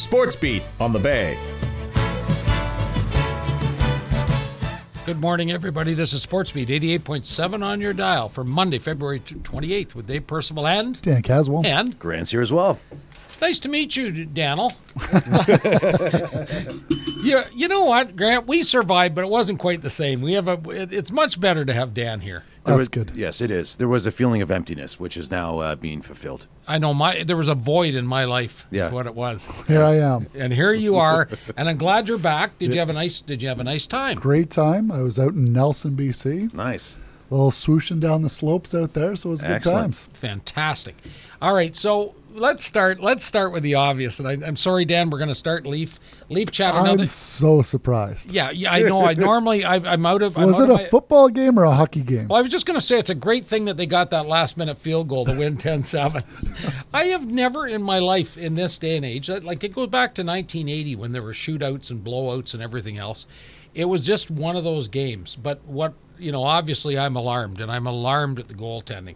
Sports Beat on the Bay. Good morning, everybody. This is Sports Beat 88.7 on your dial for Monday, February 28th with Dave Percival and Dan Caswell. and Grant's here as well. nice to meet you, Daniel. you, you know what, Grant? We survived, but it wasn't quite the same. We have a. it- It's much better to have Dan here. There That's was- good. Yes, it is. There was a feeling of emptiness, which is now uh, being fulfilled. I know my there was a void in my life. Yeah. is what it was. Here I am. And here you are, and I'm glad you're back. Did you have a nice? Did you have a nice time? Great time. I was out in Nelson, BC. Nice. A little swooshing down the slopes out there, so it was good Excellent. times. Fantastic. All right, so let's start. Let's start with the obvious. And I, I'm sorry, Dan. We're going to start Leaf Leaf chat. Another. I'm so surprised. Yeah, yeah, I know. I normally I, I'm out of. I'm Was out it of a my- football game or a hockey game? Well, I was just going to say it's a great thing that they got that last minute field goal to win 10-7. I have never in my life in this day and age, like it goes back to 1980 when there were shootouts and blowouts and everything else. It was just one of those games. But what you know, obviously, I'm alarmed, and I'm alarmed at the goaltending.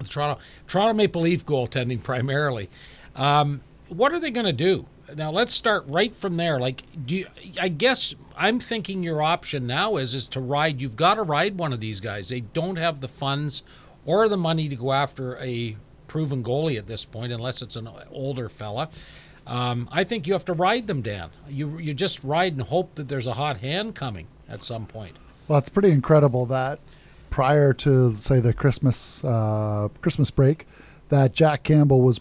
The Toronto Toronto Maple Leaf goaltending primarily. Um, what are they going to do? Now let's start right from there. Like, do you, I guess I'm thinking your option now is is to ride. You've got to ride one of these guys. They don't have the funds or the money to go after a proven goalie at this point, unless it's an older fella. Um, I think you have to ride them, Dan. You you just ride and hope that there's a hot hand coming at some point. Well, it's pretty incredible that prior to say the Christmas uh, Christmas break, that Jack Campbell was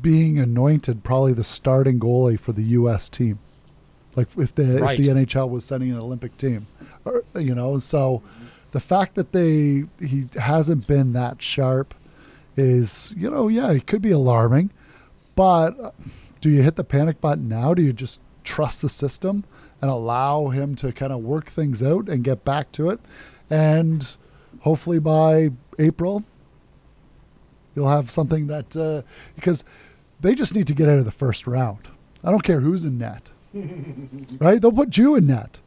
being anointed probably the starting goalie for the U.S. team. Like if the Right. if the NHL was sending an Olympic team, or, you know, so the fact that they he hasn't been that sharp is you know yeah it could be alarming, but uh, do you hit the panic button now? Do you just trust the system and allow him to kind of work things out and get back to it? And hopefully by April, you'll have something that, uh, because they just need to get out of the first round. I don't care who's in net, right? They'll put you in net.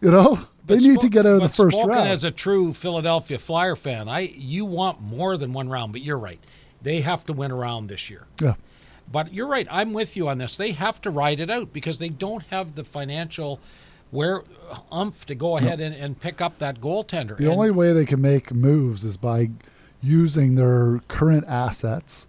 You know, they But need spo- to get out of the first spoken round. As a true Philadelphia Flyer fan, I you want more than one round, but you're right. They have to win a round this year. yeah. But you're right. I'm with you on this. They have to ride it out because they don't have the financial where umph to go ahead and, and pick up that goaltender. The And- only way they can make moves is by using their current assets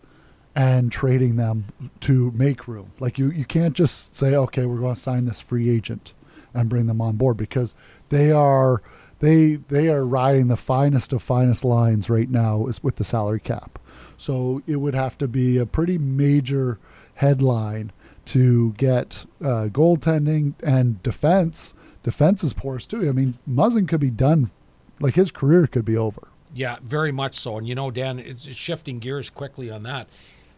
and trading them to make room. Like you, you can't just say, okay, we're going to sign this free agent and bring them on board because they are they they are riding the finest of finest lines right now is with the salary cap. So it would have to be a pretty major headline to get uh, goaltending and defense. Defense is porous too. I mean, Muzzin could be done, like his career could be over. Yeah, very much so. And you know, Dan, it's it's shifting gears quickly on that.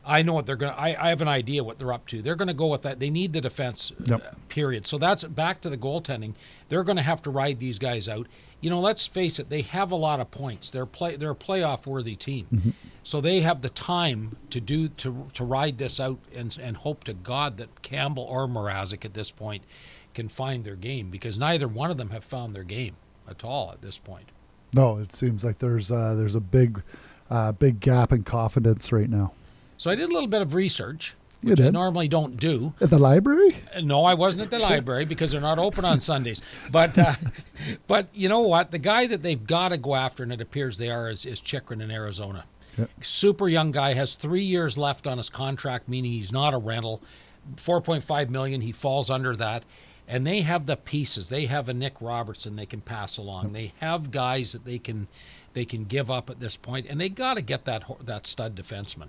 I know what they're going to, I have an idea what they're up to. They're going to go with that. They need the defense, Yep. uh, period. So that's back to the goaltending. They're going to have to ride these guys out. You know, let's face it, they have a lot of points. They're play they're a playoff worthy team. So they have the time to do to to ride this out and and hope to God that Campbell or Mrazek at this point can find their game because neither one of them have found their game at all at this point. No, it seems like there's uh, there's a big uh, big gap in confidence right now. So I did a little bit of research, You I did? normally don't do. At the library? No, I wasn't at the library because they're not open on Sundays. But uh, but you know what? The guy that they've got to go after, and it appears they are, is, is Chychrun in Arizona. Yep. Super young guy has three years left on his contract, meaning he's not a rental. Four point five million, he falls under that. And they have the pieces. They have a Nick Robertson they can pass along. They have guys that they can they can give up at this point, and they got to get that that stud defenseman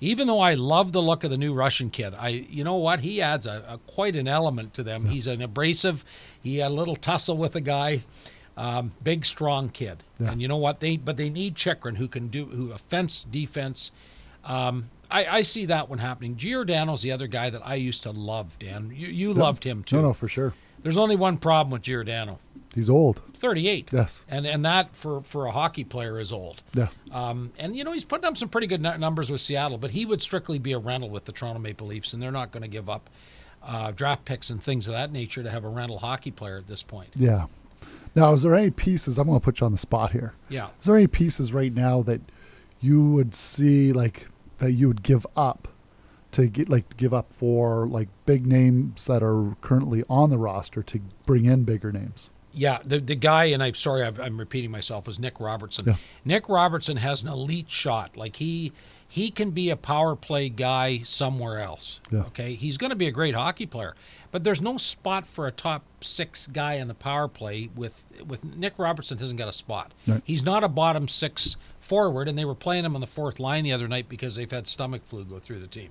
even though I love the look of the new Russian kid, I you know what he adds a, a quite an element to them. He's an abrasive. He had a little tussle with a guy, um, big strong kid, Yeah. and you know what they but they need Chychrun who can do who offense defense. Um, I, I see that one happening. Giordano's the other guy that I used to love. Dan, you you loved him too. No, no, for sure. There's only one problem with Giordano. He's old. 38. Yes. And and that for for a hockey player is old. Yeah. Um, and you know he's putting up some pretty good nu- numbers with Seattle, but he would strictly be a rental with the Toronto Maple Leafs, and they're not going to give up uh, draft picks and things of that nature to have a rental hockey player at this point. Yeah. Now, is there any pieces? I'm going to put you on the spot here. Yeah. Is there any pieces right now that you would see like that you would give up to get like give up for like big names that are currently on the roster to bring in bigger names. Yeah, the the guy, and I'm sorry, I'm, I'm repeating myself, was Nick Robertson. Yeah. Nick Robertson has an elite shot. Like he he can be a power play guy somewhere else. Yeah. Okay, he's going to be a great hockey player, but there's no spot for a top six guy in the power play with with Nick Robertson hasn't got a spot. Right. He's not a bottom six forward, and they were playing him on the fourth line the other night because they've had stomach flu go through the team.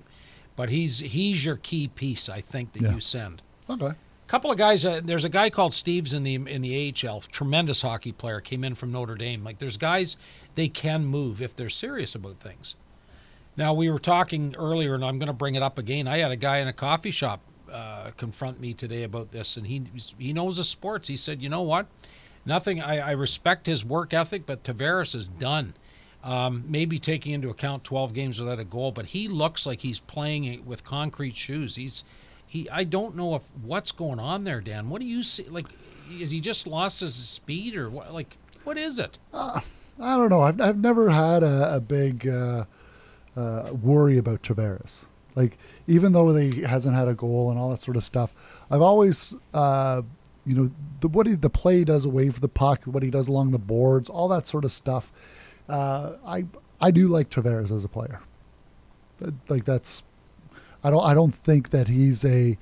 But he's he's your key piece, I think, that Yeah. you send Okay. Couple of guys. Uh, there's a guy called Steeves in the in the AHL, tremendous hockey player, came in from Notre Dame. Like there's guys they can move if they're serious about things. Now we were talking earlier, and I'm going to bring it up again. I had a guy in a coffee shop uh, confront me today about this, and he he knows the sports. He said, you know what, nothing. I, I respect his work ethic, but Tavares is done. Um, maybe taking into account 12 games without a goal, but he looks like he's playing with concrete shoes. He's he. I don't know if what's going on there, Dan. What do you see? Like, is he just lost his speed, or what? Like, what is it? I don't know. I've, I've never had a, a big uh, uh, worry about Tavares. Like, even though he hasn't had a goal and all that sort of stuff, I've always, uh, you know, the what he, the play does away from the puck, what he does along the boards, all that sort of stuff. Uh, I I do like Tavares as a player. Uh, Like that's, I don't I don't think that he's a,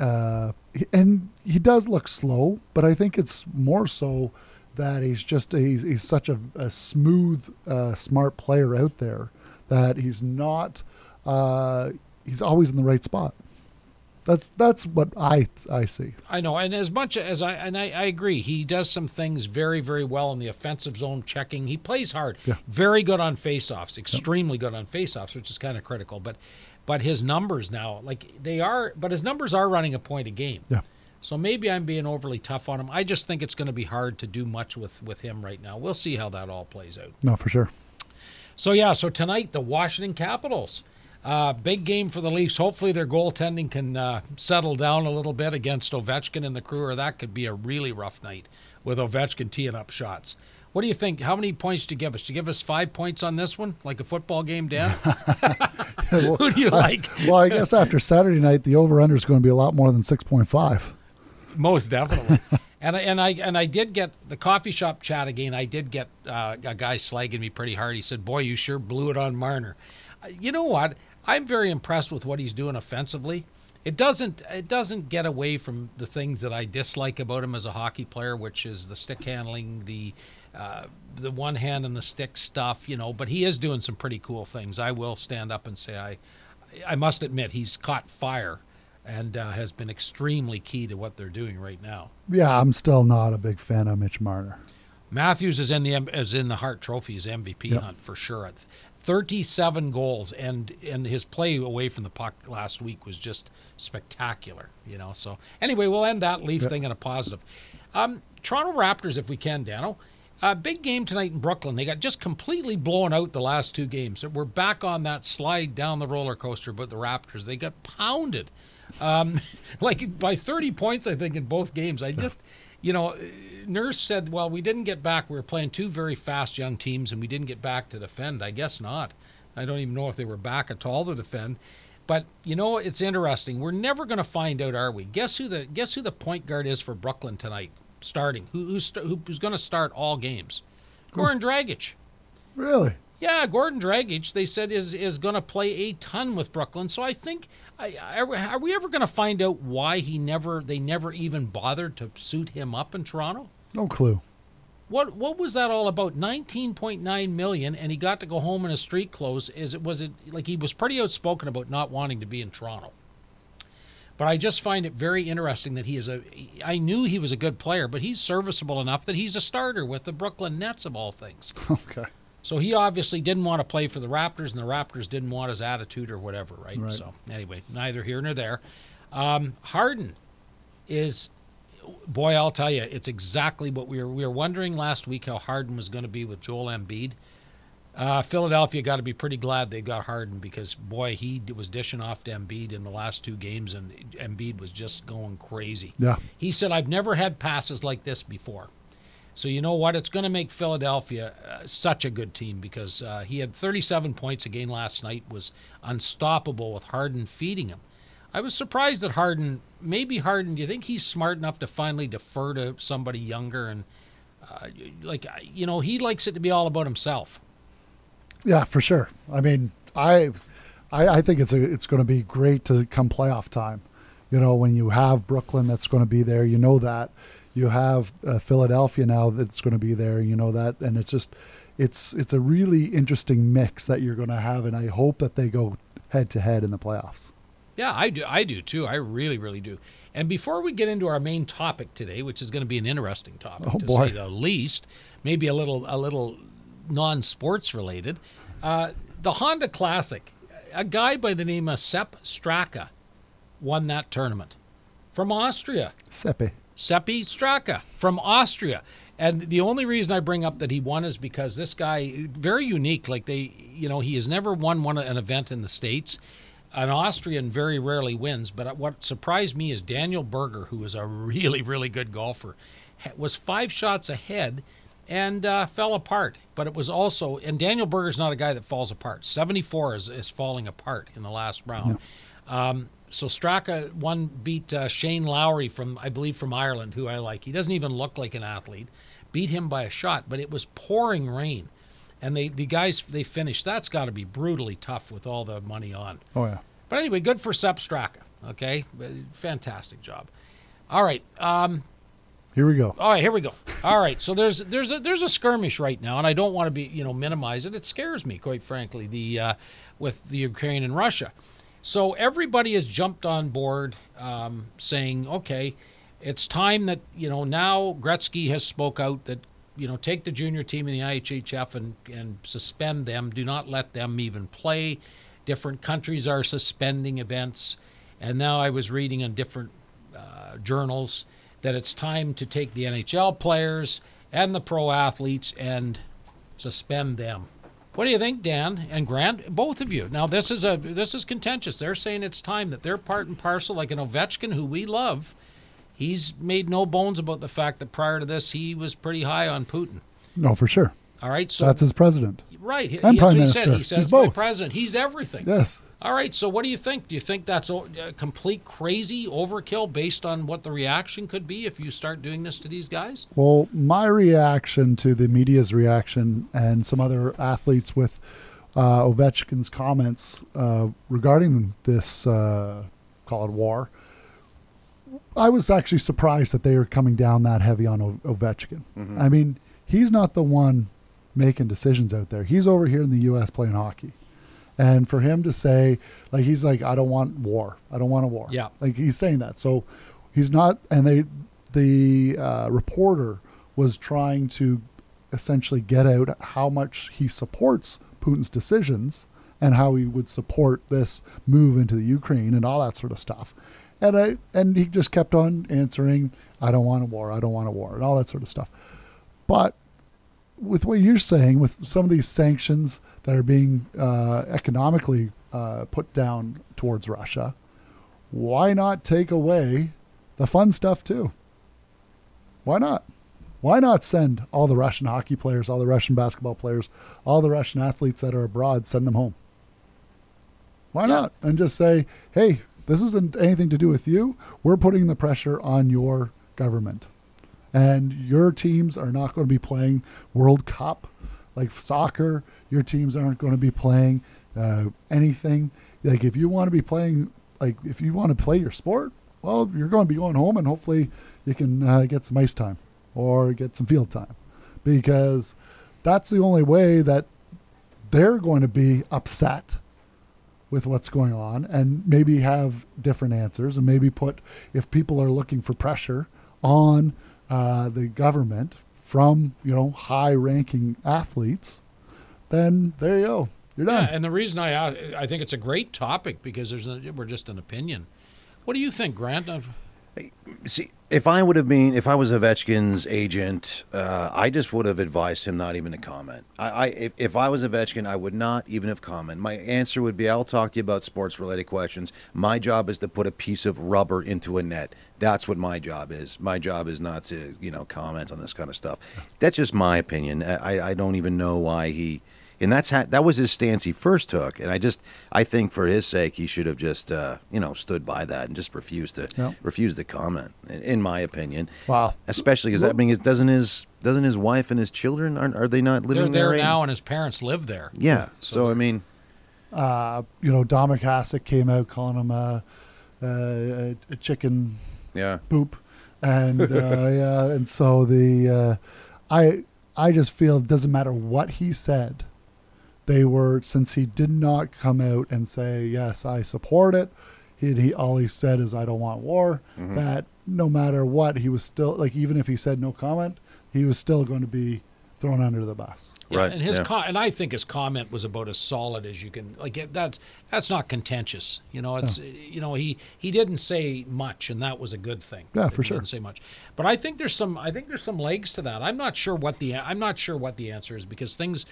uh, and he does look slow, but I think it's more so that he's just he's, he's such a, a smooth, uh, smart player out there that he's not. Uh, he's always in the right spot. That's that's what I I see. I know, and as much as I and I, I agree, he does some things very, very well in the offensive zone checking. He plays hard, Yeah. very good on faceoffs, extremely good on faceoffs, which is kind of critical. But but his numbers now, like they are, but his numbers are running a point a game. Yeah. So maybe I'm being overly tough on him. I just think it's going to be hard to do much with with him right now. We'll see how that all plays out. No, for sure. So yeah, so tonight the Washington Capitals, uh, big game for the Leafs. Hopefully their goaltending can uh, settle down a little bit against Ovechkin and the crew, or that could be a really rough night with Ovechkin teeing up shots. What do you think? How many points do you give us? Do you give us five points on this one, like a football game, Dan? Who do you like? well, I guess after Saturday night, the over under is going to be a lot more than six point five. Most definitely. and I, and I and I did get the coffee shop chat again. I did get uh, a guy slagging me pretty hard. He said, "Boy, you sure blew it on Marner." Uh, You know what? I'm very impressed with what he's doing offensively. It doesn't it doesn't get away from the things that I dislike about him as a hockey player, which is the stick handling, the uh, the one hand and the stick stuff, you know. But he is doing some pretty cool things. I will stand up and say I I must admit he's caught fire and uh, has been extremely key to what they're doing right now. Yeah, I'm still not a big fan of Mitch Marner. Matthews is in the is in the Hart Trophy's MVP Yep. hunt for sure. 37 goals and and his play away from the puck last week was just spectacular, you know. So anyway, we'll end that Leaf Yep. thing in a positive. Um, Toronto Raptors, if we can, Dano. Big game tonight in Brooklyn. They got just completely blown out the last two games. We're back on that slide down the roller coaster, but the Raptors they got pounded, um, like by 30 points, I think, in both games. I just, you know, Nurse said, well, we didn't get back. We were playing two very fast young teams, and we didn't get back to defend. I guess not. I don't even know if they were back at all to defend. But you know, it's interesting. We're never going to find out, are we? Guess who the guess who the point guard is for Brooklyn tonight? Starting, who, who's who- who's going to start all games? Goran Dragic. Really? Yeah, Goran Dragic, they said is is going to play a ton with Brooklyn. So I think, I, I, are we ever going to find out why he never they never even bothered to suit him up in Toronto? No clue. What what was that all about? Nineteen point nine million, and he got to go home in his street clothes. Is it was it like he was pretty outspoken about not wanting to be in Toronto? But I just find it very interesting that he is a. I knew he was a good player, but he's serviceable enough that he's a starter with the Brooklyn Nets of all things. Okay. So he obviously didn't want to play for the Raptors, and the Raptors didn't want his attitude or whatever, right? Right. So anyway, neither here nor there. Um, Harden is, boy, I'll tell you, it's exactly what we were we were wondering last week how Harden was going to be with Joel Embiid. Uh, Philadelphia got to be pretty glad they got Harden because boy, he was dishing off to Embiid in the last two games, and Embiid was just going crazy. Yeah. He said, I've never had passes like this before. So you know what? It's going to make Philadelphia uh, such a good team because uh, he had 37 points again last night, was unstoppable with Harden feeding him. I was surprised that Harden, maybe Harden, do you think he's smart enough to finally defer to somebody younger and uh, like you know he likes it to be all about himself. Yeah, for sure. I mean, I, I, I think it's a, it's going to be great to come playoff time. You know, when you have Brooklyn that's going to be there, you know that. You have uh, Philadelphia now that's going to be there, you know that, and it's just, it's it's a really interesting mix that you're going to have, and I hope that they go head to head in the playoffs. Yeah, I do. I do too. I really, really do. And before we get into our main topic today, which is going to be an interesting topic Oh, to boy. say the least, maybe a little a little non-sports related, uh, the Honda Classic, a guy by the name of Sepp Straka won that tournament from Austria. Seppi. Seppi Straka from Austria. And the only reason I bring up that he won is because this guy is very unique. Like they, you know, he has never won one an event in the states. An Austrian very rarely wins. But what surprised me is Daniel Berger, who is a really, really good golfer, was five shots ahead and uh, fell apart. But it was also, and Daniel Berger's not a guy that falls apart. 74 is, is falling apart in the last round. Um, so Straka won beat uh, Shane Lowry from I believe from Ireland, who I like. He doesn't even look like an athlete. Beat him by a shot, but it was pouring rain, and they the guys they finished. That's got to be brutally tough with all the money on. Oh yeah. But anyway, good for Sepp Straka. Okay, fantastic job. All right, um, Here we go. all right, here we go. All right, so there's there's a there's a skirmish right now, and I don't want to be you know minimize it. It scares me quite frankly. The uh, with the Ukraine and Russia, so everybody has jumped on board, um, saying, okay, it's time that you know now Gretzky has spoke out that you know take the junior team in the IIHF and and suspend them. Do not let them even play. Different countries are suspending events, and now I was reading on different uh, journals that it's time to take the NHL players and the pro athletes and suspend them. What do you think, Dan and Grant? Both of you. Now this is a this is contentious. They're saying it's time that they're part and parcel, like an Ovechkin, who we love. He's made no bones about the fact that prior to this he was pretty high on Putin. No, for sure. All right, so That's his president. right. He, Prime he Minister. said. He says He's my both. president. He's everything. Yes. All right. So, what do you think? Do you think that's o- uh, complete crazy overkill based on what the reaction could be if you start doing this to these guys? Well, my reaction to the media's reaction and some other athletes with uh, Ovechkin's comments uh, regarding this, uh, call it war, I was actually surprised that they were coming down that heavy on o- Ovechkin. I mean, he's not the one making decisions out there. He's over here in the U.S. playing hockey. And for him to say, like, he's like, I don't want war. I don't want a war. Yeah. Like, he's saying that. So he's not, and they, the uh, reporter was trying to essentially get out how much he supports Putin's decisions and how he would support this move into the Ukraine and all that sort of stuff. And I and he just kept on answering, I don't want a war, I don't want a war, and all that sort of stuff. But with what you're saying, with some of these sanctions that are being uh, economically uh, put down towards Russia, why not take away the fun stuff too? Why not? Why not send all the Russian hockey players, all the Russian basketball players, all the Russian athletes that are abroad, send them home? Why Yeah. not? And just say, hey, this isn't anything to do with you. We're putting the pressure on your government. And your teams are not going to be playing World Cup like soccer. Your teams aren't going to be playing uh, anything. Like if you want to be playing, like if you want to play your sport, well, you're going to be going home and hopefully you can uh, get some ice time or get some field time because that's the only way that they're going to be upset with what's going on and maybe have different answers and maybe put if people are looking for pressure on uh, the government from you know high ranking athletes then there you go you're done Yeah, and the reason I I think it's a great topic because there's a, we're just an opinion. What do you think, Grant? See, if I would have been, if I was Ovechkin's agent, uh, I just would have advised him not even to comment. I, I if, if I was Ovechkin, I would not even have comment. My answer would be, I'll talk to you about sports-related questions. My job is to put a piece of rubber into a net. That's what my job is. My job is not to, you know, comment on this kind of stuff. That's just my opinion. I, I don't even know why he. And that's ha- that was his stance he first took, and I just I think for his sake he should have just uh, you know stood by that and just refused to Yeah. refused to comment. In, in my opinion, Wow. especially because that means doesn't his doesn't his wife and his children are, are they not living They're there right? now, and his parents live there. Yeah. So, I mean, Uh, you know, Dominik Hasek came out calling him a, a, a chicken yeah, poop, and uh, yeah, and so the uh, I I just feel it doesn't matter what he said, they were since he did not come out and say yes I support it. He, he all he said is I don't want war. Mm-hmm. That no matter what he was still like even if he said no comment, he was still going to be thrown under the bus. Yeah, Right, And his yeah. com- and I think his comment was about as solid as you can. Like it, that, that's not contentious. You know, it's you know he he didn't say much, and that was a good thing. Yeah, that for he sure. Didn't say much, but I think there's some I think there's some legs to that. I'm not sure what the I'm not sure what the answer is because things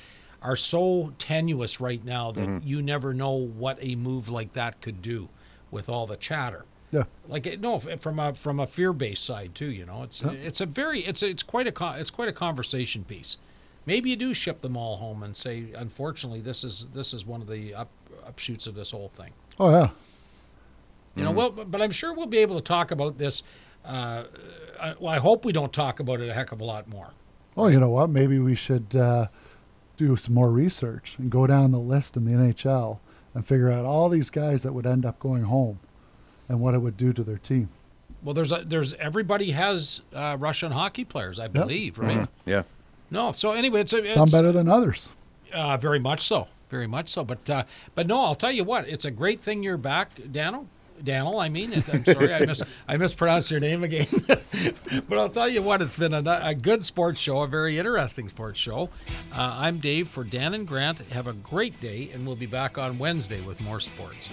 are so tenuous right now that Mm-hmm. you never know what a move like that could do with all the chatter. Yeah. Like it- no, from a from a fear based side too. You know, it's it's a very it's it's quite a it's quite a conversation piece. Maybe you do ship them all home and say, unfortunately, this is this is one of the up, upshoots of this whole thing. Oh yeah. You know, well, but but I'm sure we'll be able to talk about this. Uh, I, well, I hope we don't talk about it a heck of a lot more. Oh, you know what? Maybe we should uh, do some more research and go down the list in the NHL and figure out all these guys that would end up going home and what it would do to their team. Well, there's a, there's everybody has uh, Russian hockey players, I believe, right? yeah. No, so anyway, it's, a, Some better than others. Uh, very much so, very much so. But uh, but no, I'll tell you what, it's a great thing you're back, Daniel. Daniel, I mean, it- I'm sorry, I mis I mispronounced your name again. but I'll tell you what, it's been a, a good sports show, a very interesting sports show. Uh, I'm Dave for Dan and Grant. Have a great day, and we'll be back on Wednesday with more sports.